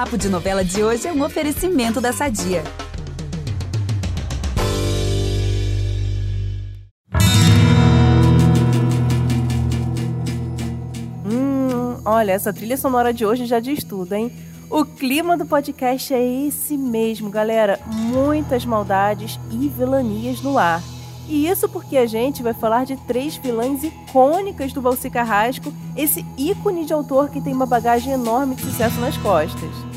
Papo de Novela de hoje é um oferecimento da Sadia. Hum, olha, essa trilha sonora de hoje já diz tudo, hein? O clima do podcast é esse mesmo, galera. Muitas maldades e vilanias no ar. E isso porque a gente vai falar de três vilãs icônicas do Valci Carrasco, esse ícone de autor que tem uma bagagem enorme de sucesso nas costas.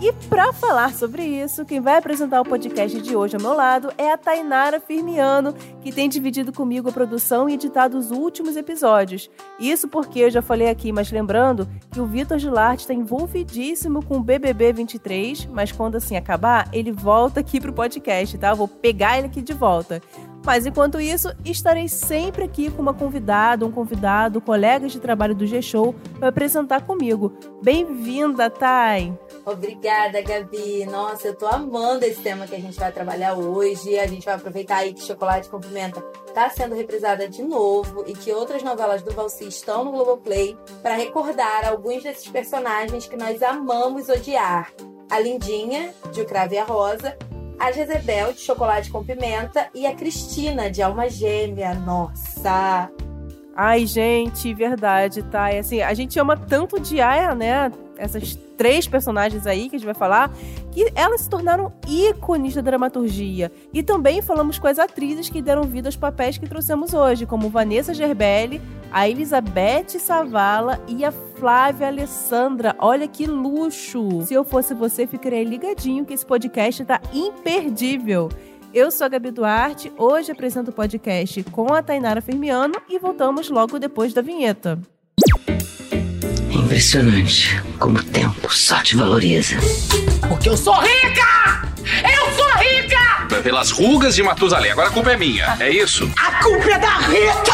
E para falar sobre isso, quem vai apresentar o podcast de hoje ao meu lado é a Tainara Firmiano, que tem dividido comigo a produção e editado os últimos episódios. Isso porque eu já falei aqui, mas lembrando que o Vitor Gilarte está envolvidíssimo com o BBB 23, mas quando assim acabar, ele volta aqui pro podcast, tá? Eu vou pegar ele aqui de volta. Mas enquanto isso, estarei sempre aqui com uma convidada, um convidado, colegas de trabalho do G-Show para apresentar comigo. Bem-vinda, Thay! Obrigada, Gabi. Nossa, eu tô amando esse tema que a gente vai trabalhar hoje. A gente vai aproveitar aí que Chocolate com Pimenta tá sendo reprisada de novo e que outras novelas do Valci estão no Globoplay para recordar alguns desses personagens que nós amamos odiar. A Lindinha, de O Crave e a Rosa, a Jezebel de Chocolate com Pimenta e a Cristina de Alma Gêmea. Nossa! Ai, gente, verdade, tá? E assim, a gente ama tanto Aya, né? Essas três personagens aí que a gente vai falar, que elas se tornaram ícones da dramaturgia. E também falamos com as atrizes que deram vida aos papéis que trouxemos hoje, como Vanessa Gerbelli, a Elizabeth Savala e a Flávia Alessandra. Olha que luxo! Se eu fosse você, ficaria ligadinho que esse podcast tá imperdível. Eu sou a Gabi Duarte, hoje apresento o podcast com a Tainara Firmiano e voltamos logo depois da vinheta. Impressionante como o tempo só te valoriza. Porque eu sou rica! Eu sou rica! Pelas rugas de Matusalém, agora a culpa é minha, é isso? A culpa é da Rita!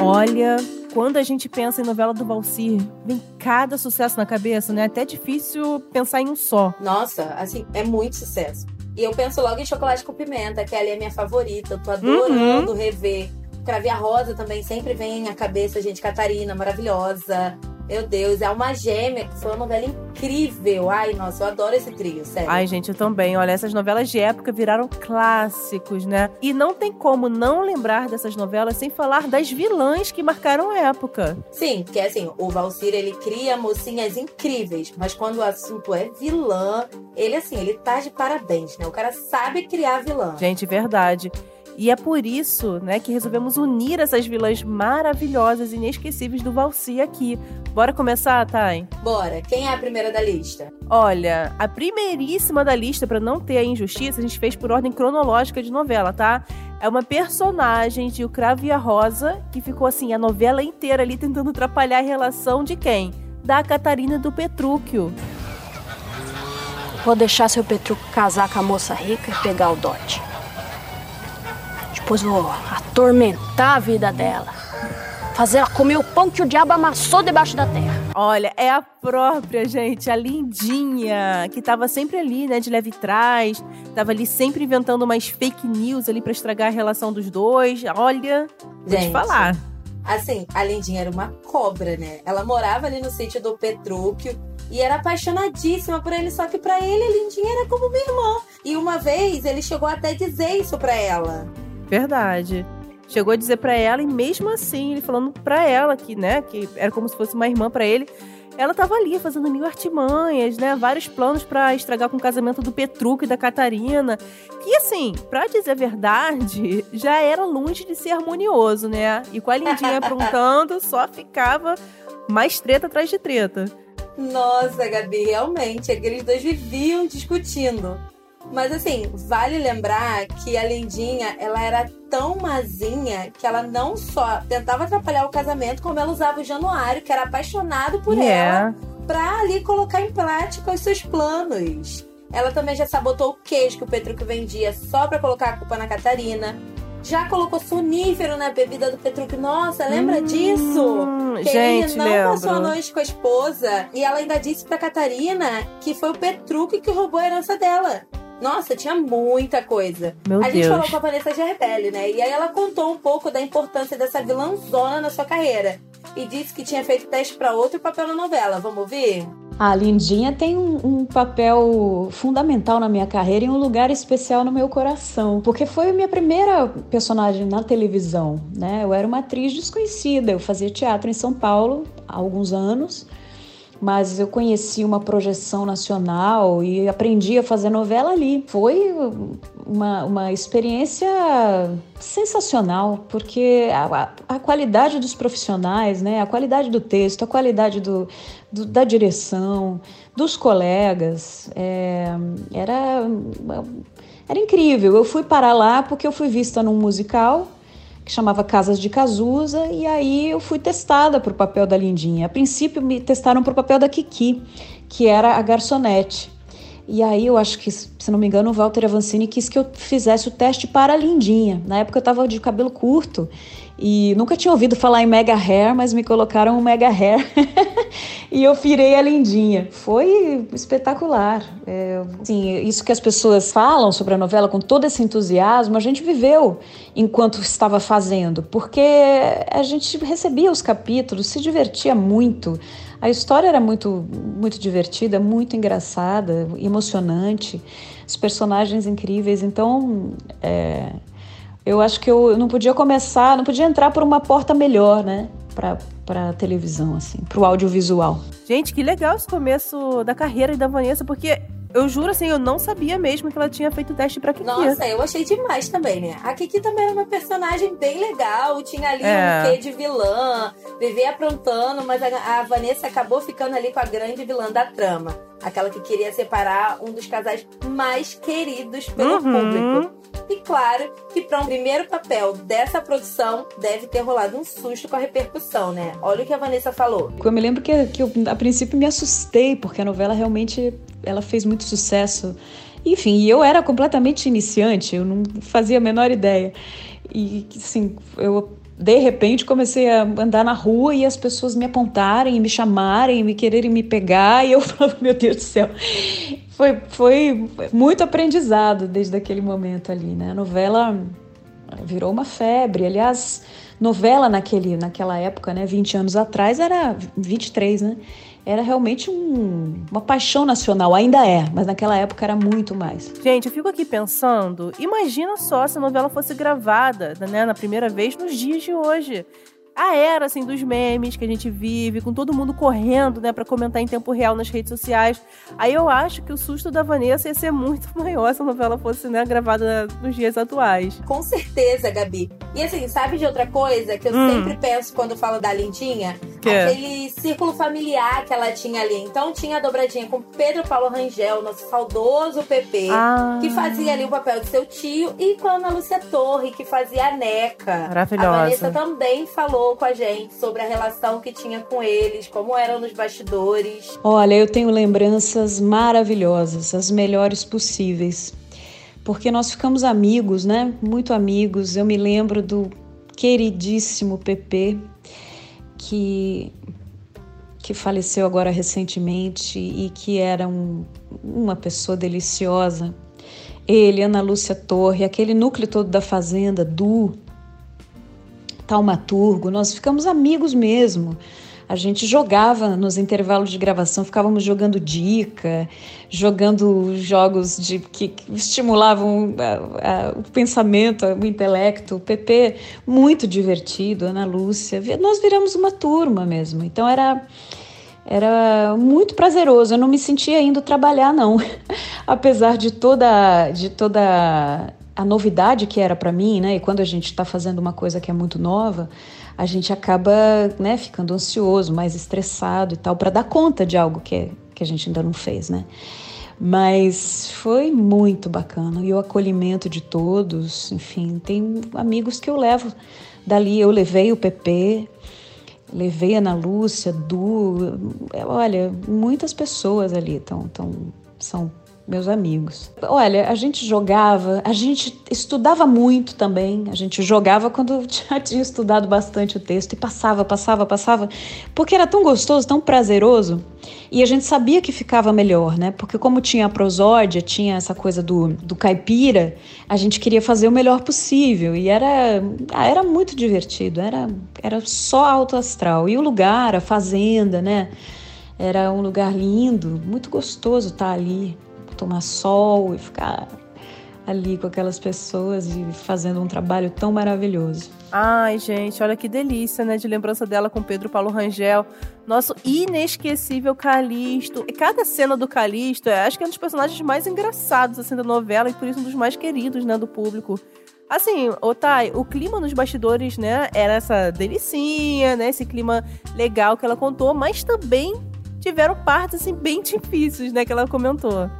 Olha, quando a gente pensa em novela do Valsir, vem cada sucesso na cabeça, né? Até difícil pensar em um só. Nossa, assim, é muito sucesso. E eu penso logo em Chocolate com Pimenta, que ali é minha favorita. Eu tô adorando uhum. rever. Cravia Rosa também sempre vem à cabeça, gente. Catarina, maravilhosa. Meu Deus, é uma gêmea, que foi uma novela incrível. Ai, nossa, eu adoro esse trio, sério. Ai, gente, eu também. Olha, essas novelas de época viraram clássicos, né? E não tem como não lembrar dessas novelas sem falar das vilãs que marcaram a época. Sim, porque assim, o Valsir, ele cria mocinhas incríveis, mas quando o assunto é vilã, ele assim, ele tá de parabéns, né? O cara sabe criar vilã. Gente, verdade. E é por isso, né, que resolvemos unir essas vilãs maravilhosas e inesquecíveis do Valsi aqui. Bora começar, Thay? Bora. Quem é a primeira da lista? Olha, a primeiríssima da lista, para não ter a injustiça, a gente fez por ordem cronológica de novela, tá? É uma personagem de O Cravo e a Rosa, que ficou assim, a novela inteira ali tentando atrapalhar a relação de quem? Da Catarina do Petrúquio. Vou deixar seu Petrúquio casar com a moça rica e pegar o dote. Depois vou atormentar a vida dela. Fazer ela comer o pão que o diabo amassou debaixo da terra. Olha, é a própria, gente, a lindinha, que tava sempre ali, né, de leve trás, tava ali sempre inventando umas fake news ali para estragar a relação dos dois. Olha, vou gente, te falar. Assim, a Lindinha era uma cobra, né? Ela morava ali no sítio do Petrúquio e era apaixonadíssima por ele, só que para ele a Lindinha era como uma irmã. E uma vez ele chegou até a dizer isso para ela. Verdade. Chegou a dizer para ela e mesmo assim, ele falando para ela que, né, que era como se fosse uma irmã para ele, ela tava ali fazendo mil artimanhas, né, vários planos para estragar com o casamento do Petruco e da Catarina. Que assim, para dizer a verdade, já era longe de ser harmonioso, né? E com a Lindinha aprontando, só ficava mais treta atrás de treta. Nossa, Gabi, realmente, aqueles dois viviam discutindo. Mas assim, vale lembrar que a Lindinha, ela era tão mazinha que ela não só tentava atrapalhar o casamento, como ela usava o Januário, que era apaixonado por yeah. ela, pra ali colocar em prática os seus planos. Ela também já sabotou o queijo que o Petruco vendia só pra colocar a culpa na Catarina. Já colocou sonífero na bebida do Petruc. Nossa, lembra hum, disso? Que gente, ele não lembro. passou a noite com a esposa. E ela ainda disse pra Catarina que foi o Petruc que roubou a herança dela. Nossa, tinha muita coisa. Meu a Deus. gente falou com a Vanessa Gerbelli, né? E aí ela contou um pouco da importância dessa vilãzona na sua carreira. E disse que tinha feito teste para outro papel na novela. Vamos ouvir? A Lindinha tem um, um, papel fundamental na minha carreira e um lugar especial no meu coração, porque foi a minha primeira personagem na televisão, né? Eu era uma atriz desconhecida, eu fazia teatro em São Paulo há alguns anos mas eu conheci uma projeção nacional e aprendi a fazer novela ali. Foi uma, uma experiência sensacional, porque a, a, qualidade dos profissionais, né, a qualidade do texto, a qualidade do, do da direção, dos colegas, é, era, era incrível. Eu fui para lá porque eu fui vista num musical que chamava Casas de Cazuza, e aí eu fui testada para o papel da Lindinha. A princípio me testaram para o papel da Kiki, que era a garçonete. E aí eu acho que, se não me engano, o Walter Avancini quis que eu fizesse o teste para a Lindinha. Na época eu estava de cabelo curto e nunca tinha ouvido falar em mega hair, mas me colocaram um mega hair e eu virei a lindinha. Foi espetacular. É, assim, isso que as pessoas falam sobre a novela com todo esse entusiasmo, a gente viveu enquanto estava fazendo, porque a gente recebia os capítulos, se divertia muito. A história era muito, muito divertida, muito engraçada, emocionante, os personagens incríveis. Então, é, eu acho que eu não podia começar, não podia entrar por uma porta melhor, né? Pra, pra televisão, assim, pro audiovisual. Gente, que legal esse começo da carreira da Vanessa, porque eu juro, assim, eu não sabia mesmo que ela tinha feito teste pra Kiki. Nossa, eu achei demais também, né? A Kiki também era uma personagem bem legal, tinha ali é. um quê de vilã, vivia aprontando, mas a, a Vanessa acabou ficando ali com a grande vilã da trama. Aquela que queria separar um dos casais mais queridos pelo uhum. público. E claro que para um primeiro papel dessa produção deve ter rolado um susto com a repercussão, né? Olha o que a Vanessa falou. Eu me lembro que, que eu, a princípio me assustei, porque a novela realmente ela fez muito sucesso. Enfim, e eu era completamente iniciante, eu não fazia a menor ideia. E assim, eu de repente comecei a andar na rua e as pessoas me apontarem, me chamarem, me quererem me pegar, e eu falava, meu Deus do céu. Foi, foi muito aprendizado desde aquele momento ali, né? A novela virou uma febre. Aliás, novela naquele, naquela época, né, 20 anos atrás, era 23, né? Era realmente um, uma paixão nacional, ainda é, mas naquela época era muito mais. Gente, eu fico aqui pensando, imagina só se a novela fosse gravada, né, na primeira vez nos dias de hoje a era assim dos memes que a gente vive, com todo mundo correndo, né, para comentar em tempo real nas redes sociais. Aí eu acho que o susto da Vanessa ia ser muito maior se a novela fosse, né, gravada nos dias atuais. Com certeza, Gabi. E assim, sabe de outra coisa que eu hum. sempre penso quando falo da Lindinha? Que? Aquele círculo familiar que ela tinha ali. Então tinha a dobradinha com Pedro Paulo Rangel, nosso saudoso PP, ah. que fazia ali o papel de seu tio, e com a Ana Lúcia Torre, que fazia a Neca. Maravilhosa. A Vanessa também falou com a gente sobre a relação que tinha com eles, como eram nos bastidores. Olha, eu tenho lembranças maravilhosas, as melhores possíveis. Porque nós ficamos amigos, né? Muito amigos. Eu me lembro do queridíssimo Pepe, que que faleceu agora recentemente e que era um, uma pessoa deliciosa. Ele, Ana Lúcia Torre, aquele núcleo todo da fazenda, Du, taumaturgo, nós ficamos amigos mesmo. A gente jogava nos intervalos de gravação, ficávamos jogando dica, jogando jogos de que, que estimulavam a, a, o pensamento, o intelecto. O PP, muito divertido, Ana Lúcia. Nós viramos uma turma mesmo. Então era era muito prazeroso. Eu não me sentia indo trabalhar não, apesar de toda de toda a novidade que era para mim, né? E quando a gente está fazendo uma coisa que é muito nova, a gente acaba, né, ficando ansioso, mais estressado e tal, para dar conta de algo que, que a gente ainda não fez, né? Mas foi muito bacana. E o acolhimento de todos, enfim, tem amigos que eu levo dali. Eu levei o PP, levei a Ana Lúcia, Du, olha, muitas pessoas ali estão, tão, são meus amigos. Olha, a gente jogava, a gente estudava muito também. A gente jogava quando já tinha estudado bastante o texto e passava, passava, passava, porque era tão gostoso, tão prazeroso. E a gente sabia que ficava melhor, né? Porque como tinha a prosódia, tinha essa coisa do, do caipira, a gente queria fazer o melhor possível. E era, ah, era muito divertido, era, era só alto astral. E o lugar, a fazenda, né? Era um lugar lindo, muito gostoso estar ali, tomar sol e ficar ali com aquelas pessoas e fazendo um trabalho tão maravilhoso. Ai, gente, olha que delícia, né? De lembrança dela com Pedro Paulo Rangel. Nosso inesquecível Calixto. E cada cena do Calixto, acho que é um dos personagens mais engraçados assim, da novela e por isso um dos mais queridos, né, do público. Assim, Otai, o clima nos bastidores, né, era essa delicinha, né, esse clima legal que ela contou, mas também tiveram partes, assim, bem difíceis, né, que ela comentou.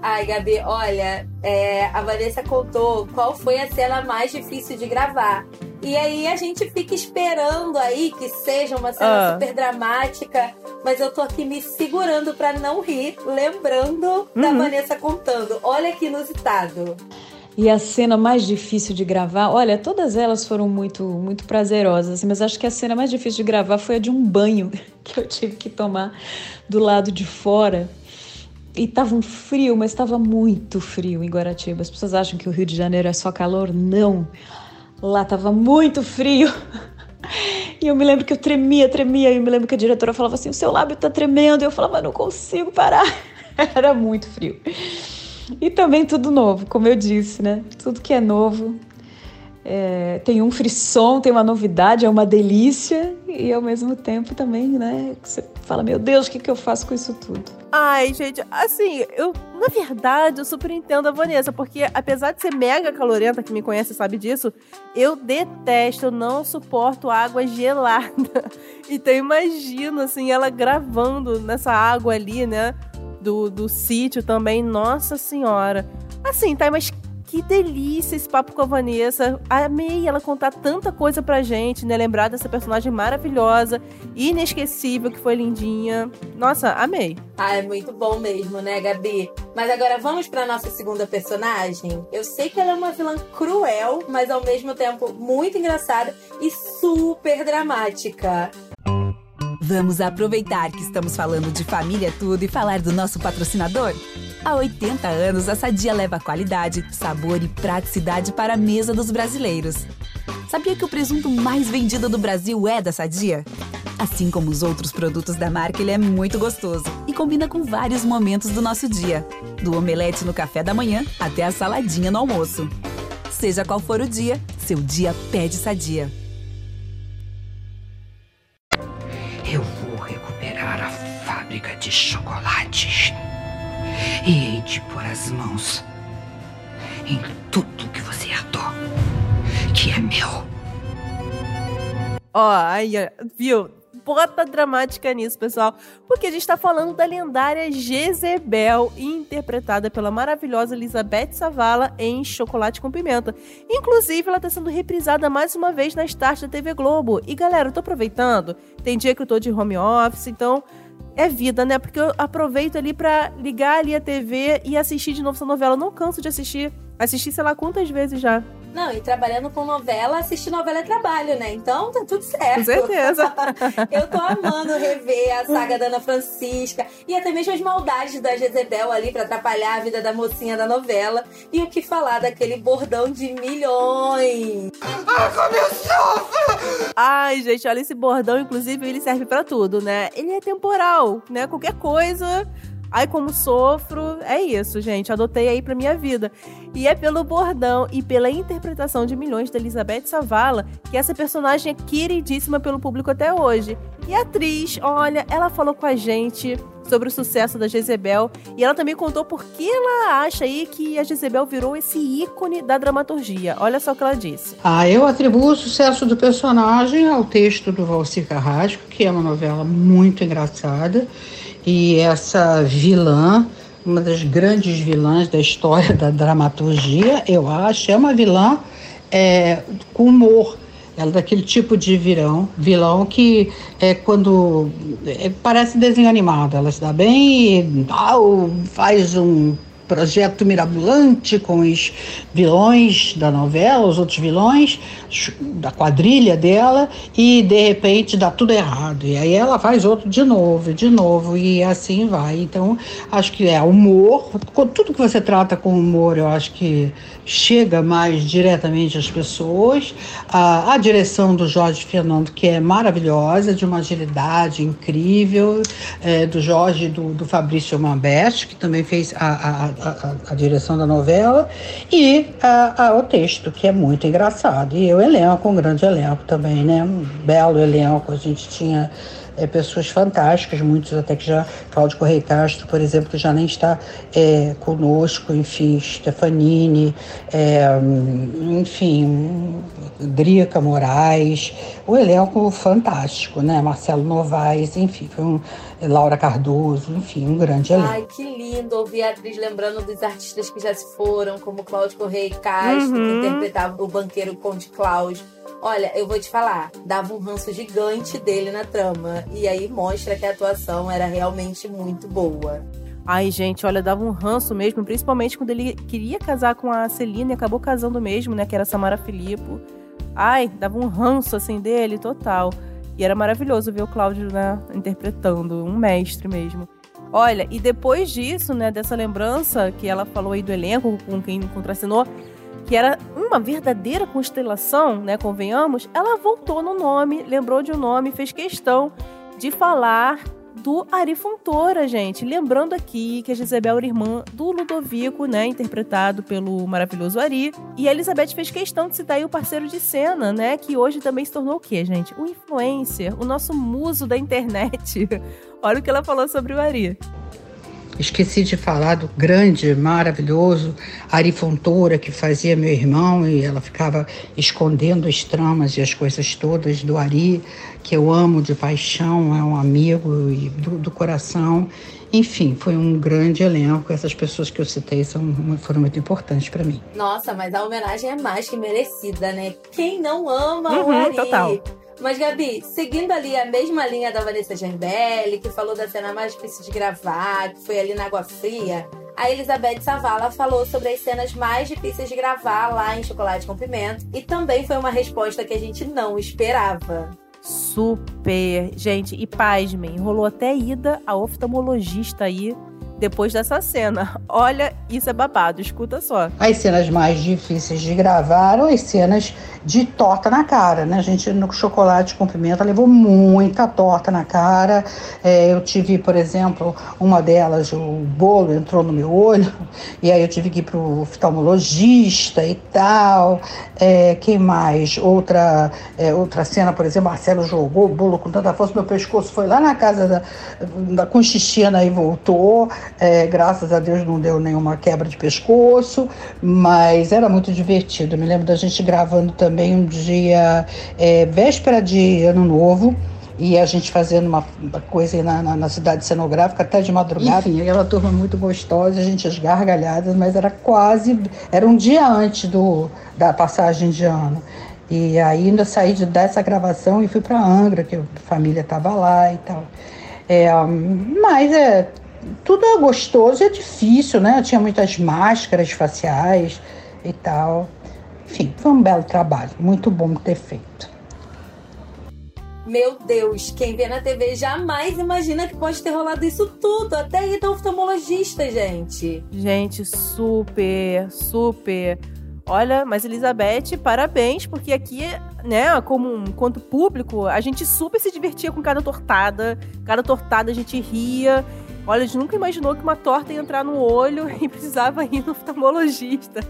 Ai, Gabi, olha, é, a Vanessa contou qual foi a cena mais difícil de gravar. E aí a gente fica esperando aí que seja uma cena ah. super dramática, mas eu tô aqui me segurando para não rir, lembrando uhum. da Vanessa contando. Olha que inusitado. E a cena mais difícil de gravar, olha, todas elas foram muito, muito prazerosas, assim, mas acho que a cena mais difícil de gravar foi a de um banho que eu tive que tomar do lado de fora. E tava um frio, mas estava muito frio em Guaratiba. As pessoas acham que o Rio de Janeiro é só calor? Não. Lá tava muito frio. E eu me lembro que eu tremia, tremia. E eu me lembro que a diretora falava assim: o seu lábio tá tremendo. E eu falava: não consigo parar. Era muito frio. E também tudo novo, como eu disse, né? Tudo que é novo é, tem um frisson, tem uma novidade, é uma delícia e ao mesmo tempo também, né? Você fala, meu Deus, o que, que eu faço com isso tudo? Ai, gente, assim, eu, na verdade, eu super entendo a Vanessa, porque apesar de ser mega calorenta, que me conhece sabe disso, eu detesto, eu não suporto água gelada. Então imagino, assim, ela gravando nessa água ali, né? Do, do sítio também, nossa senhora. Assim, tá, mas que delícia esse papo com a Vanessa. Amei ela contar tanta coisa pra gente, né? Lembrar dessa personagem maravilhosa, inesquecível, que foi lindinha. Nossa, amei. Ah, é muito bom mesmo, né, Gabi? Mas agora vamos pra nossa segunda personagem. Eu sei que ela é uma vilã cruel, mas ao mesmo tempo muito engraçada e super dramática. Vamos aproveitar que estamos falando de família tudo e falar do nosso patrocinador? Há 80 anos, a Sadia leva qualidade, sabor e praticidade para a mesa dos brasileiros. Sabia que o presunto mais vendido do Brasil é da Sadia? Assim como os outros produtos da marca, ele é muito gostoso e combina com vários momentos do nosso dia, do omelete no café da manhã até a saladinha no almoço. Seja qual for o dia, seu dia pede Sadia. Eu vou recuperar a fábrica de chocolates e hei de pôr as mãos em tudo que você herdou, que é meu. Ó, oh, aí, viu? Bota dramática nisso, pessoal, porque a gente tá falando da lendária Jezebel, interpretada pela maravilhosa Elizabeth Savala em Chocolate com Pimenta. Inclusive, ela tá sendo reprisada mais uma vez na Start da TV Globo. E galera, eu tô aproveitando, tem dia que eu tô de home office, então é vida, né? Porque eu aproveito ali para ligar ali a TV e assistir de novo essa novela. Eu não canso de assistir. Assisti sei lá quantas vezes já. Não, e trabalhando com novela, assistir novela é trabalho, né? Então tá tudo certo. Com certeza. eu tô amando rever a saga da Ana Francisca e até mesmo as maldades da Jezebel ali para atrapalhar a vida da mocinha da novela. E o que falar daquele bordão de milhões. Ah, como eu sofro! Ai, gente, olha esse bordão, inclusive, ele serve para tudo, né? Ele é temporal, né? Qualquer coisa Ai, como sofro. É isso, gente. Adotei aí pra minha vida. E é pelo bordão e pela interpretação de milhões da Elizabeth Savala que essa personagem é queridíssima pelo público até hoje. E a atriz, olha, ela falou com a gente sobre o sucesso da Jezebel e ela também contou por que ela acha aí que a Jezebel virou esse ícone da dramaturgia. Olha só o que ela disse. Ah, eu atribuo o sucesso do personagem ao texto do Valcir Carrasco, que é uma novela muito engraçada e essa vilã, uma das grandes vilãs da história da dramaturgia, eu acho, é uma vilã é, com humor. Ela é daquele tipo de virão, vilão que é quando é, parece desenho animado. Ela se dá bem e faz um projeto mirabolante com os vilões da novela, os outros vilões da quadrilha dela, e de repente dá tudo errado. E aí ela faz outro de novo, de novo, e assim vai. Então, acho que é humor, tudo que você trata com humor, eu acho que chega mais diretamente às pessoas. A, a direção do Jorge Fernando, que é maravilhosa, de uma agilidade incrível, é, do Jorge do, do Fabrício Mambeste, que também fez a, a, a, a direção da novela, e a, o texto, que é muito engraçado. E o elenco, um grande elenco também, né? Um belo elenco. A gente tinha é, pessoas fantásticas, muitos até que já, Cláudio Correia Castro, por exemplo, que já nem está é, conosco, enfim, Stefanini, é, enfim, Drica Moraes, o elenco fantástico, né? Marcelo Novaes, enfim, foi um, Laura Cardoso, enfim, um grande elenco. Ai, que lindo ouvir a atriz lembrando dos artistas que já se foram, como Cláudio Correia Castro, uhum. que interpretava o banqueiro Conde Cláudio Olha, eu vou te falar, dava um ranço gigante dele na trama. E aí mostra que a atuação era realmente muito boa. Ai, gente, olha, dava um ranço mesmo, principalmente quando ele queria casar com a Celina e acabou casando mesmo, né? Que era Samara Filippo. Ai, dava um ranço assim dele, total. E era maravilhoso ver o Cláudio, né, interpretando, um mestre mesmo. Olha, e depois disso, né, dessa lembrança que ela falou aí do elenco, com quem contracenou, que era uma verdadeira constelação, né, convenhamos, ela voltou no nome, lembrou de um nome, fez questão de falar do Ari Fontoura, gente. Lembrando aqui que a Gisabel era irmã do Ludovico, né, interpretado pelo maravilhoso Ari. E a Elizabeth fez questão de citar aí o parceiro de cena, né, que hoje também se tornou o quê, gente? O influencer, o nosso muso da internet. Olha o que ela falou sobre o Ari. Esqueci de falar do grande, maravilhoso Ari Fontoura, que fazia meu irmão e ela ficava escondendo as tramas e as coisas todas do Ari, que eu amo de paixão, é um amigo e do, do coração. Enfim, foi um grande elenco. Essas pessoas que eu citei são, foram muito importantes para mim. Nossa, mas a homenagem é mais que merecida, né? Quem não ama uhum, o Ari? Total. Mas, Gabi, seguindo ali a mesma linha da Vanessa Gembelli, que falou da cena mais difícil de gravar, que foi ali na Água Fria, a Elizabeth Savala falou sobre as cenas mais difíceis de gravar lá em Chocolate com Pimenta. E também foi uma resposta que a gente não esperava. Super! Gente, e pasmem, rolou até ida a oftalmologista aí depois dessa cena. Olha, isso é babado, escuta só. As cenas mais difíceis de gravar eram as cenas de torta na cara, né? A gente no chocolate com pimenta levou muita torta na cara. É, eu tive, por exemplo, uma delas, o bolo entrou no meu olho, e aí eu tive que ir pro oftalmologista e tal. É, quem mais? Outra, é, outra cena, por exemplo, Marcelo jogou o bolo com tanta força, meu pescoço foi lá na casa da, da Conchichina e voltou. É, graças a Deus não deu nenhuma quebra de pescoço, mas era muito divertido. Eu me lembro da gente gravando também um dia, é, véspera de Ano Novo, e a gente fazendo uma, coisa na, na, na, cidade cenográfica até de madrugada. Enfim, aquela turma muito gostosa, a gente as gargalhadas, mas era quase, era um dia antes do, da passagem de ano. E ainda saí de, dessa gravação e fui para Angra, que a família estava lá e tal. É, mas é, tudo é gostoso e é difícil, né? Eu tinha muitas máscaras faciais e tal. Enfim, foi um belo trabalho, muito bom ter feito. Meu Deus, quem vê na TV jamais imagina que pode ter rolado isso tudo, até ir ao oftalmologista, gente. Gente, super, super. Olha, mas Elizabeth, parabéns, porque aqui, né, como quanto público, a gente super se divertia com cada tortada. Cada tortada a gente ria. Gente nunca imaginou que uma torta ia entrar no olho e precisava ir no oftalmologista.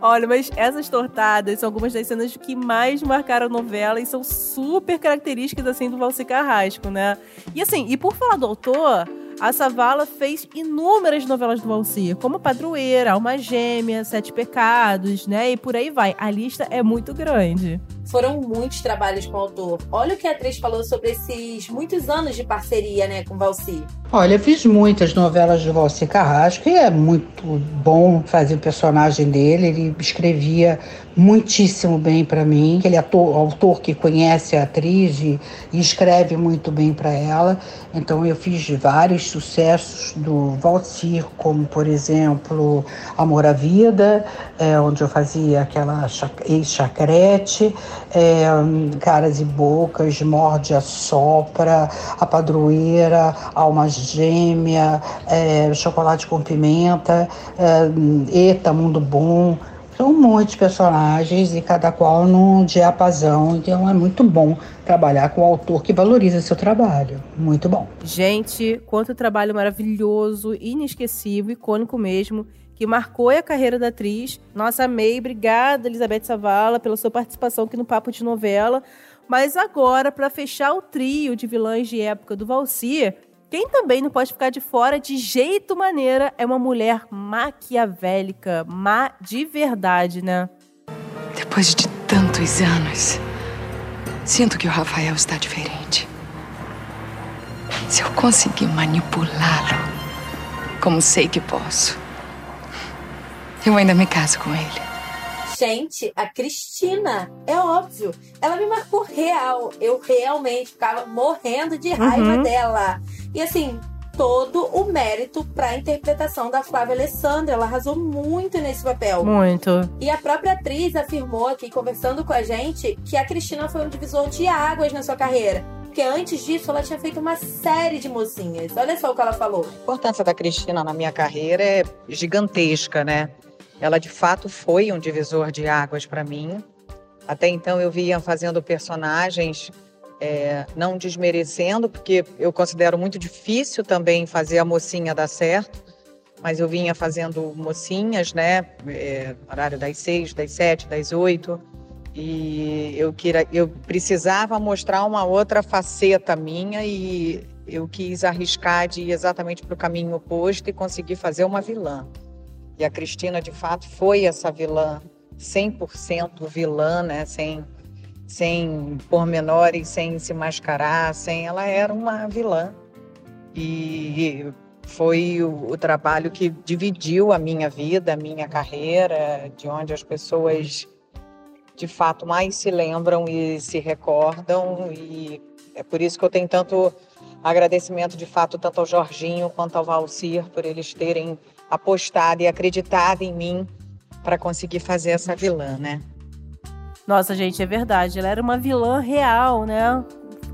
Olha, mas essas tortadas são algumas das cenas que mais marcaram a novela e são super características, assim, do Valci Carrasco, né? E assim, e por falar do autor, a Savala fez inúmeras novelas do Valci, como Padroeira, Alma Gêmea, Sete Pecados, né? E por aí vai. A lista é muito grande. foram muitos trabalhos com o autor. Olha o que a atriz falou sobre esses muitos anos de parceria, né, com Valci. Olha, eu fiz muitas novelas de Valci Carrasco e é muito bom fazer o personagem dele. Ele escrevia muitíssimo bem para mim. Ele é ator, autor que conhece a atriz e, e escreve muito bem para ela. Então eu fiz vários sucessos do Valcir, como por exemplo Amor à Vida, é, onde eu fazia aquela ex-chacrete, é, Caras e Bocas, Morde a Sopra, A Padroeira, Almas gêmea, é, chocolate com pimenta, é, Eta, Mundo Bom. São muitos personagens e cada qual num diapasão, então é muito bom trabalhar com um autor que valoriza seu trabalho. Muito bom. Gente, quanto trabalho maravilhoso, inesquecível, icônico mesmo, que marcou a carreira da atriz. Nossa, amei. Obrigada, Elizabeth Savala, pela sua participação aqui no Papo de Novela. Mas agora, para fechar o trio de vilãs de época do Valsir, quem também não pode ficar de fora de jeito maneira é uma mulher maquiavélica, má de verdade, né? Depois de tantos anos, sinto que o Rafael está diferente. Se eu conseguir manipulá-lo, como sei que posso, eu ainda me caso com ele. Gente, a Cristina, é óbvio, ela me marcou real. Eu realmente ficava morrendo de raiva Uhum. dela. E assim, todo o mérito para a interpretação da Flávia Alessandra. Ela arrasou muito nesse papel. Muito. E a própria atriz afirmou aqui, conversando com a gente, que a Cristina foi um divisor de águas na sua carreira. Porque antes disso ela tinha feito uma série de mocinhas. Olha só o que ela falou. A importância da Cristina na minha carreira é gigantesca, né? Ela de fato foi um divisor de águas para mim. Até então eu vinha fazendo personagens, é, não desmerecendo, porque eu considero muito difícil também fazer a mocinha dar certo. Mas eu vinha fazendo mocinhas, né? É, horário das seis, das sete, das oito. E eu, queria, eu precisava mostrar uma outra faceta minha e eu quis arriscar de ir exatamente para o caminho oposto e conseguir fazer uma vilã. E a Cristina, de fato, foi essa vilã, 100% vilã, né? sem, sem pormenores, sem se mascarar, sem... ela era uma vilã. E foi o, o trabalho que dividiu a minha vida, a minha carreira, de onde as pessoas de fato mais se lembram e se recordam e é por isso que eu tenho tanto agradecimento de fato tanto ao Jorginho quanto ao Valcir por eles terem apostado e acreditado em mim para conseguir fazer essa vilã, né? Nossa, gente, é verdade. Ela era uma vilã real, né?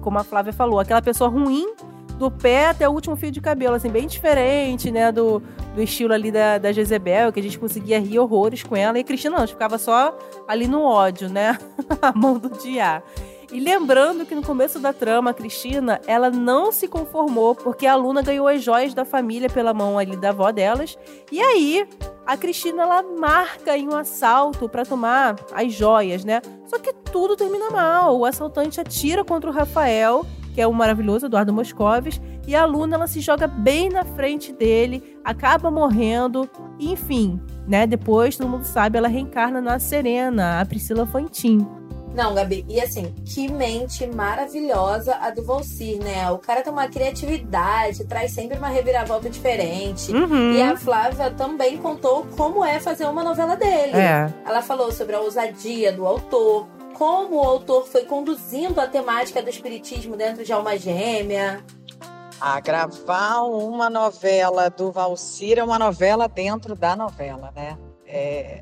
Como a Flávia falou, aquela pessoa ruim do pé até o último fio de cabelo, assim, bem diferente, né? Do, do estilo ali da, da Jezebel, que a gente conseguia rir horrores com ela. E a Cristina não, a gente ficava só ali no ódio, né? a mão do dia. E lembrando que no começo da trama, a Cristina, ela não se conformou porque a Luna ganhou as joias da família pela mão ali da avó delas. E aí, a Cristina ela marca em um assalto para tomar as joias, né? Só que tudo termina mal. O assaltante atira contra o Rafael, que é o maravilhoso Eduardo Moscovis, e a Luna ela se joga bem na frente dele, acaba morrendo, enfim, né? Depois todo mundo sabe, ela reencarna na Serena, a Priscila Fantin. Não, Gabi, e assim, que mente maravilhosa a do Volcir, né? O cara tem uma criatividade, traz sempre uma reviravolta diferente. Uhum. E a Flávia também contou como é fazer uma novela dele. É. Ela falou sobre a ousadia do autor, como o autor foi conduzindo a temática do espiritismo dentro de Alma Gêmea. A gravar uma novela do Valcir é uma novela dentro da novela, né? É,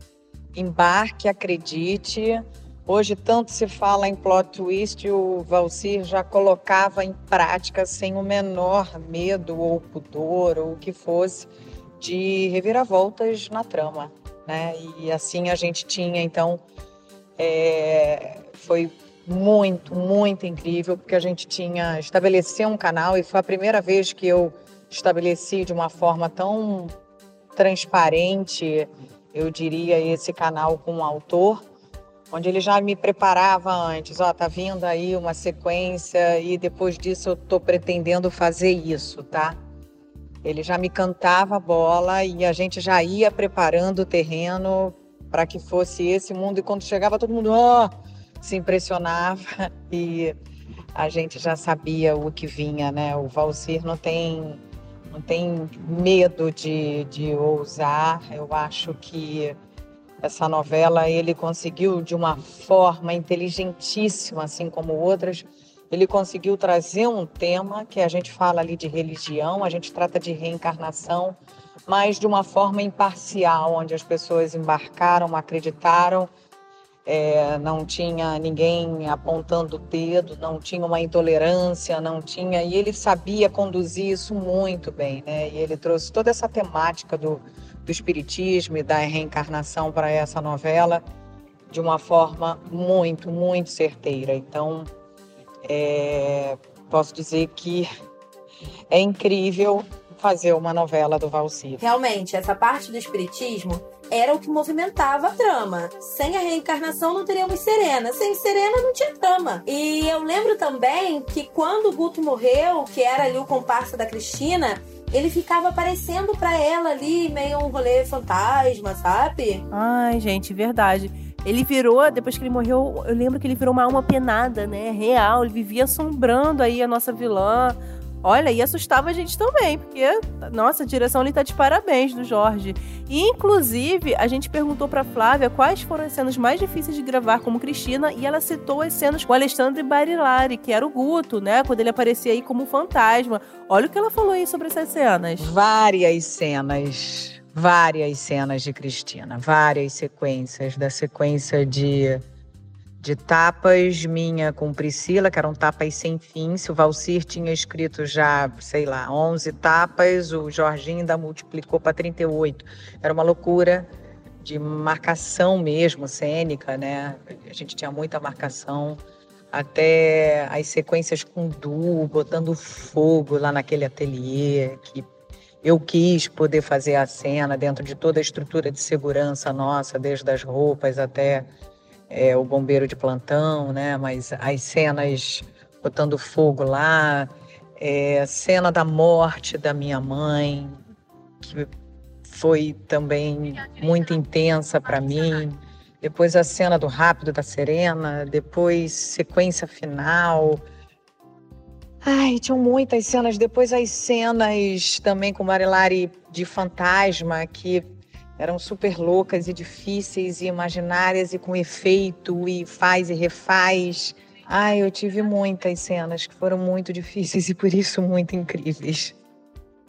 embarque, acredite. Hoje tanto se fala em plot twist, o Valcir já colocava em prática sem o menor medo ou pudor ou o que fosse de reviravoltas na trama, né? E assim a gente tinha então é, foi muito, muito incrível, porque a gente tinha estabelecido um canal e foi a primeira vez que eu estabeleci de uma forma tão transparente, eu diria, esse canal com o autor, onde ele já me preparava antes, ó, tá vindo aí uma sequência e depois disso eu tô pretendendo fazer isso, tá? Ele já me cantava a bola e a gente já ia preparando o terreno para que fosse esse mundo e quando chegava todo mundo, ó, se impressionava e a gente já sabia o que vinha, né? O Valcir não tem, não tem medo de, de ousar. Eu acho que essa novela ele conseguiu de uma forma inteligentíssima, assim como outras, ele conseguiu trazer um tema que a gente fala ali de religião, a gente trata de reencarnação, mas de uma forma imparcial, onde as pessoas embarcaram, acreditaram, é, não tinha ninguém apontando o dedo, não tinha uma intolerância, não tinha. E ele sabia conduzir isso muito bem, né? E ele trouxe toda essa temática do, do espiritismo e da reencarnação para essa novela de uma forma muito, muito certeira. Então, é, posso dizer que é incrível fazer uma novela do Valcir. Realmente, essa parte do espiritismo era o que movimentava a trama. Sem a reencarnação não teríamos Serena. Sem Serena não tinha trama. E eu lembro também que quando o Guto morreu, que era ali o comparsa da Cristina, ele ficava aparecendo para ela ali, meio um rolê fantasma, sabe? Ai, gente, verdade. Ele virou, depois que ele morreu, eu lembro que ele virou uma alma penada, né? Real. Ele vivia assombrando aí a nossa vilã. Olha, e assustava a gente também, porque, nossa, a direção ali tá de parabéns do Jorge. E, inclusive, a gente perguntou pra Flávia quais foram as cenas mais difíceis de gravar como Cristina, e ela citou as cenas com o Alexandre Barilari, que era o Guto, né? Quando ele aparecia aí como fantasma. Olha o que ela falou aí sobre essas cenas. Várias cenas várias cenas de Cristina, várias sequências, da sequência de, de tapas minha com Priscila, que eram tapas sem fim. Se o Valcir tinha escrito já, sei lá, 11 tapas, o Jorginho ainda multiplicou para 38. Era uma loucura de marcação mesmo, cênica, né? A gente tinha muita marcação até as sequências com Du, botando fogo lá naquele ateliê, que eu quis poder fazer a cena dentro de toda a estrutura de segurança nossa, desde as roupas até é, o bombeiro de plantão, né? Mas as cenas botando fogo lá, é, cena da morte da minha mãe, que foi também muito intensa para mim. Depois a cena do rápido da Serena, depois sequência final Ai, tinham muitas cenas. Depois as cenas também com Marilari de fantasma, que eram super loucas e difíceis e imaginárias e com efeito e faz e refaz. Ai, eu tive muitas cenas que foram muito difíceis e por isso muito incríveis.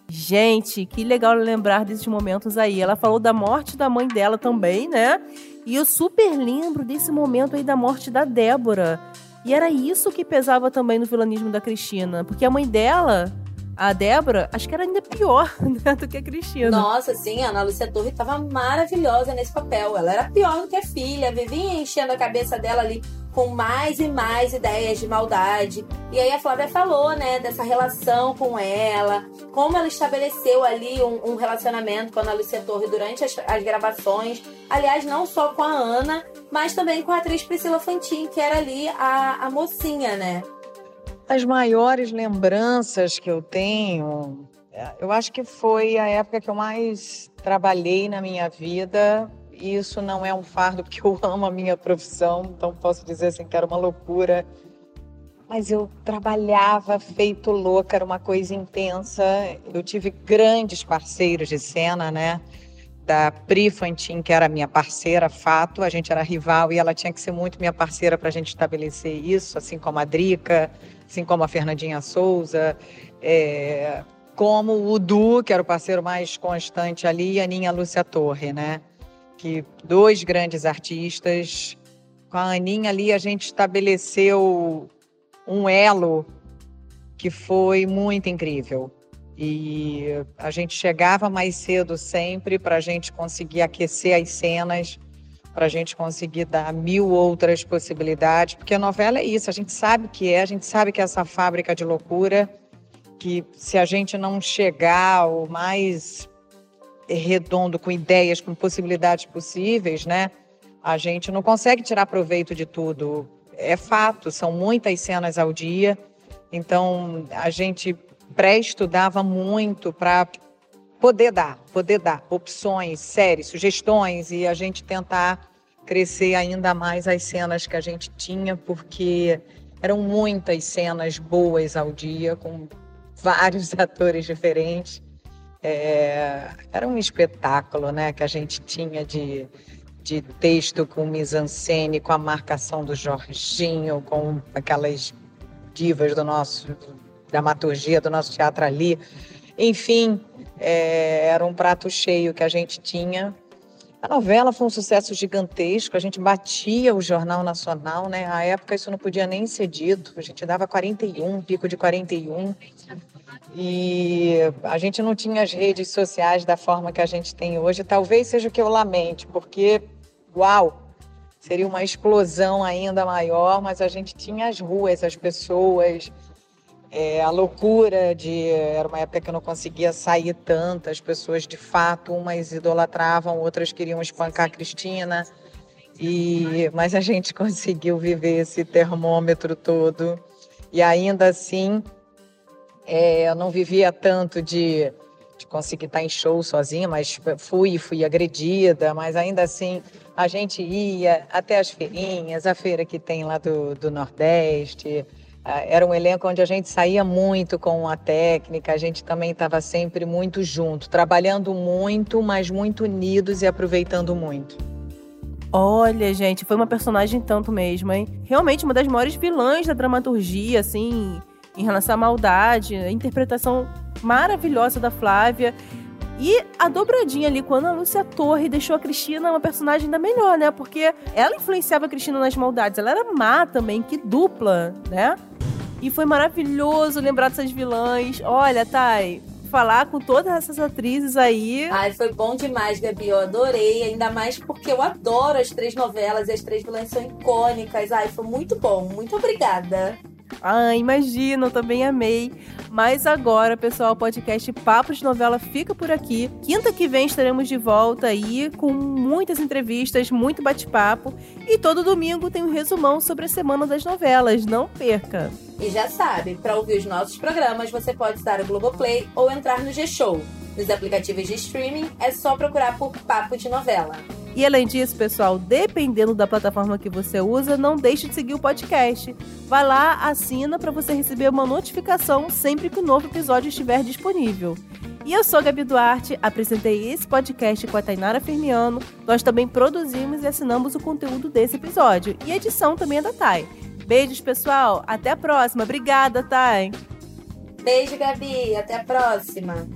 Gente, que legal lembrar desses momentos aí. Ela falou da morte da mãe dela também, né? E eu super lembro desse momento aí da morte da Débora. E era isso que pesava também no vilanismo da Cristina. Porque a mãe dela, a Débora, acho que era ainda pior né, do que a Cristina. Nossa, sim, a Ana Lúcia Torre estava maravilhosa nesse papel. Ela era pior do que a filha, vivia enchendo a cabeça dela ali com mais e mais ideias de maldade. E aí a Flávia falou, né, dessa relação com ela, como ela estabeleceu ali um, um relacionamento com a Ana Lúcia Torre durante as, as, gravações. Aliás, não só com a Ana, mas também com a atriz Priscila Fantin, que era ali a, a mocinha, né? As maiores lembranças que eu tenho, eu acho que foi a época que eu mais trabalhei na minha vida isso não é um fardo, porque eu amo a minha profissão, então posso dizer assim que era uma loucura. Mas eu trabalhava feito louca, era uma coisa intensa. Eu tive grandes parceiros de cena, né? Da Pri Fantin, que era minha parceira, fato, a gente era rival e ela tinha que ser muito minha parceira para a gente estabelecer isso, assim como a Drica, assim como a Fernandinha Souza, é, como o Du, que era o parceiro mais constante ali, e a Ninha Lúcia Torre, né? que dois grandes artistas. Com a Aninha ali a gente estabeleceu um elo que foi muito incrível. E a gente chegava mais cedo sempre para a gente conseguir aquecer as cenas, para a gente conseguir dar mil outras possibilidades, porque a novela é isso, a gente sabe que é, a gente sabe que é essa fábrica de loucura, que se a gente não chegar o mais redondo, com ideias, com possibilidades possíveis, né? A gente não consegue tirar proveito de tudo. É fato, são muitas cenas ao dia. Então, a gente pré-estudava muito para poder dar, poder dar opções, séries, sugestões e a gente tentar crescer ainda mais as cenas que a gente tinha, porque eram muitas cenas boas ao dia, com vários atores diferentes. É, era um espetáculo né, que a gente tinha de, de texto com mise-en-scène, com a marcação do Jorginho, com aquelas divas do nosso dramaturgia do nosso teatro ali. Enfim, é, era um prato cheio que a gente tinha. A novela foi um sucesso gigantesco, a gente batia o Jornal Nacional, né? À época isso não podia nem ser dito, a gente dava 41, pico de 41. E a gente não tinha as redes sociais da forma que a gente tem hoje. Talvez seja o que eu lamente, porque, uau, seria uma explosão ainda maior, mas a gente tinha as ruas, as pessoas, é, a loucura de. Era uma época que eu não conseguia sair tanto, as pessoas de fato, umas idolatravam, outras queriam espancar a Cristina. E, mas a gente conseguiu viver esse termômetro todo. E ainda assim, é, eu não vivia tanto de, de conseguir estar em show sozinha, mas fui, fui agredida, mas ainda assim a gente ia até as feirinhas, a feira que tem lá do, do Nordeste, era um elenco onde a gente saía muito com a técnica, a gente também estava sempre muito junto, trabalhando muito, mas muito unidos e aproveitando muito. Olha, gente, foi uma personagem tanto mesmo, hein? Realmente uma das maiores vilãs da dramaturgia, assim, em relação à maldade, a interpretação maravilhosa da Flávia. E a dobradinha ali, quando a Lúcia Torre deixou a Cristina uma personagem ainda melhor, né? Porque ela influenciava a Cristina nas maldades. Ela era má também, que dupla, né? E foi maravilhoso lembrar dessas vilãs. Olha, Thay, falar com todas essas atrizes aí. Ai, foi bom demais, Gabi. Eu adorei, ainda mais porque eu adoro as três novelas e as três vilãs são icônicas. Ai, foi muito bom. Muito obrigada. Ah, imagina, eu também amei. Mas agora, pessoal, o podcast Papo de Novela fica por aqui. Quinta que vem estaremos de volta aí com muitas entrevistas, muito bate-papo. E todo domingo tem um resumão sobre a semana das novelas. Não perca! E já sabe, para ouvir os nossos programas, você pode estar no Globoplay ou entrar no G-Show. Nos aplicativos de streaming é só procurar por Papo de Novela. E além disso, pessoal, dependendo da plataforma que você usa, não deixe de seguir o podcast. Vai lá, assina para você receber uma notificação sempre que o um novo episódio estiver disponível. E eu sou Gabi Duarte, apresentei esse podcast com a Tainara Fermiano. Nós também produzimos e assinamos o conteúdo desse episódio. E a edição também é da Thay. Beijos, pessoal. Até a próxima. Obrigada, Thay. Beijo, Gabi. Até a próxima.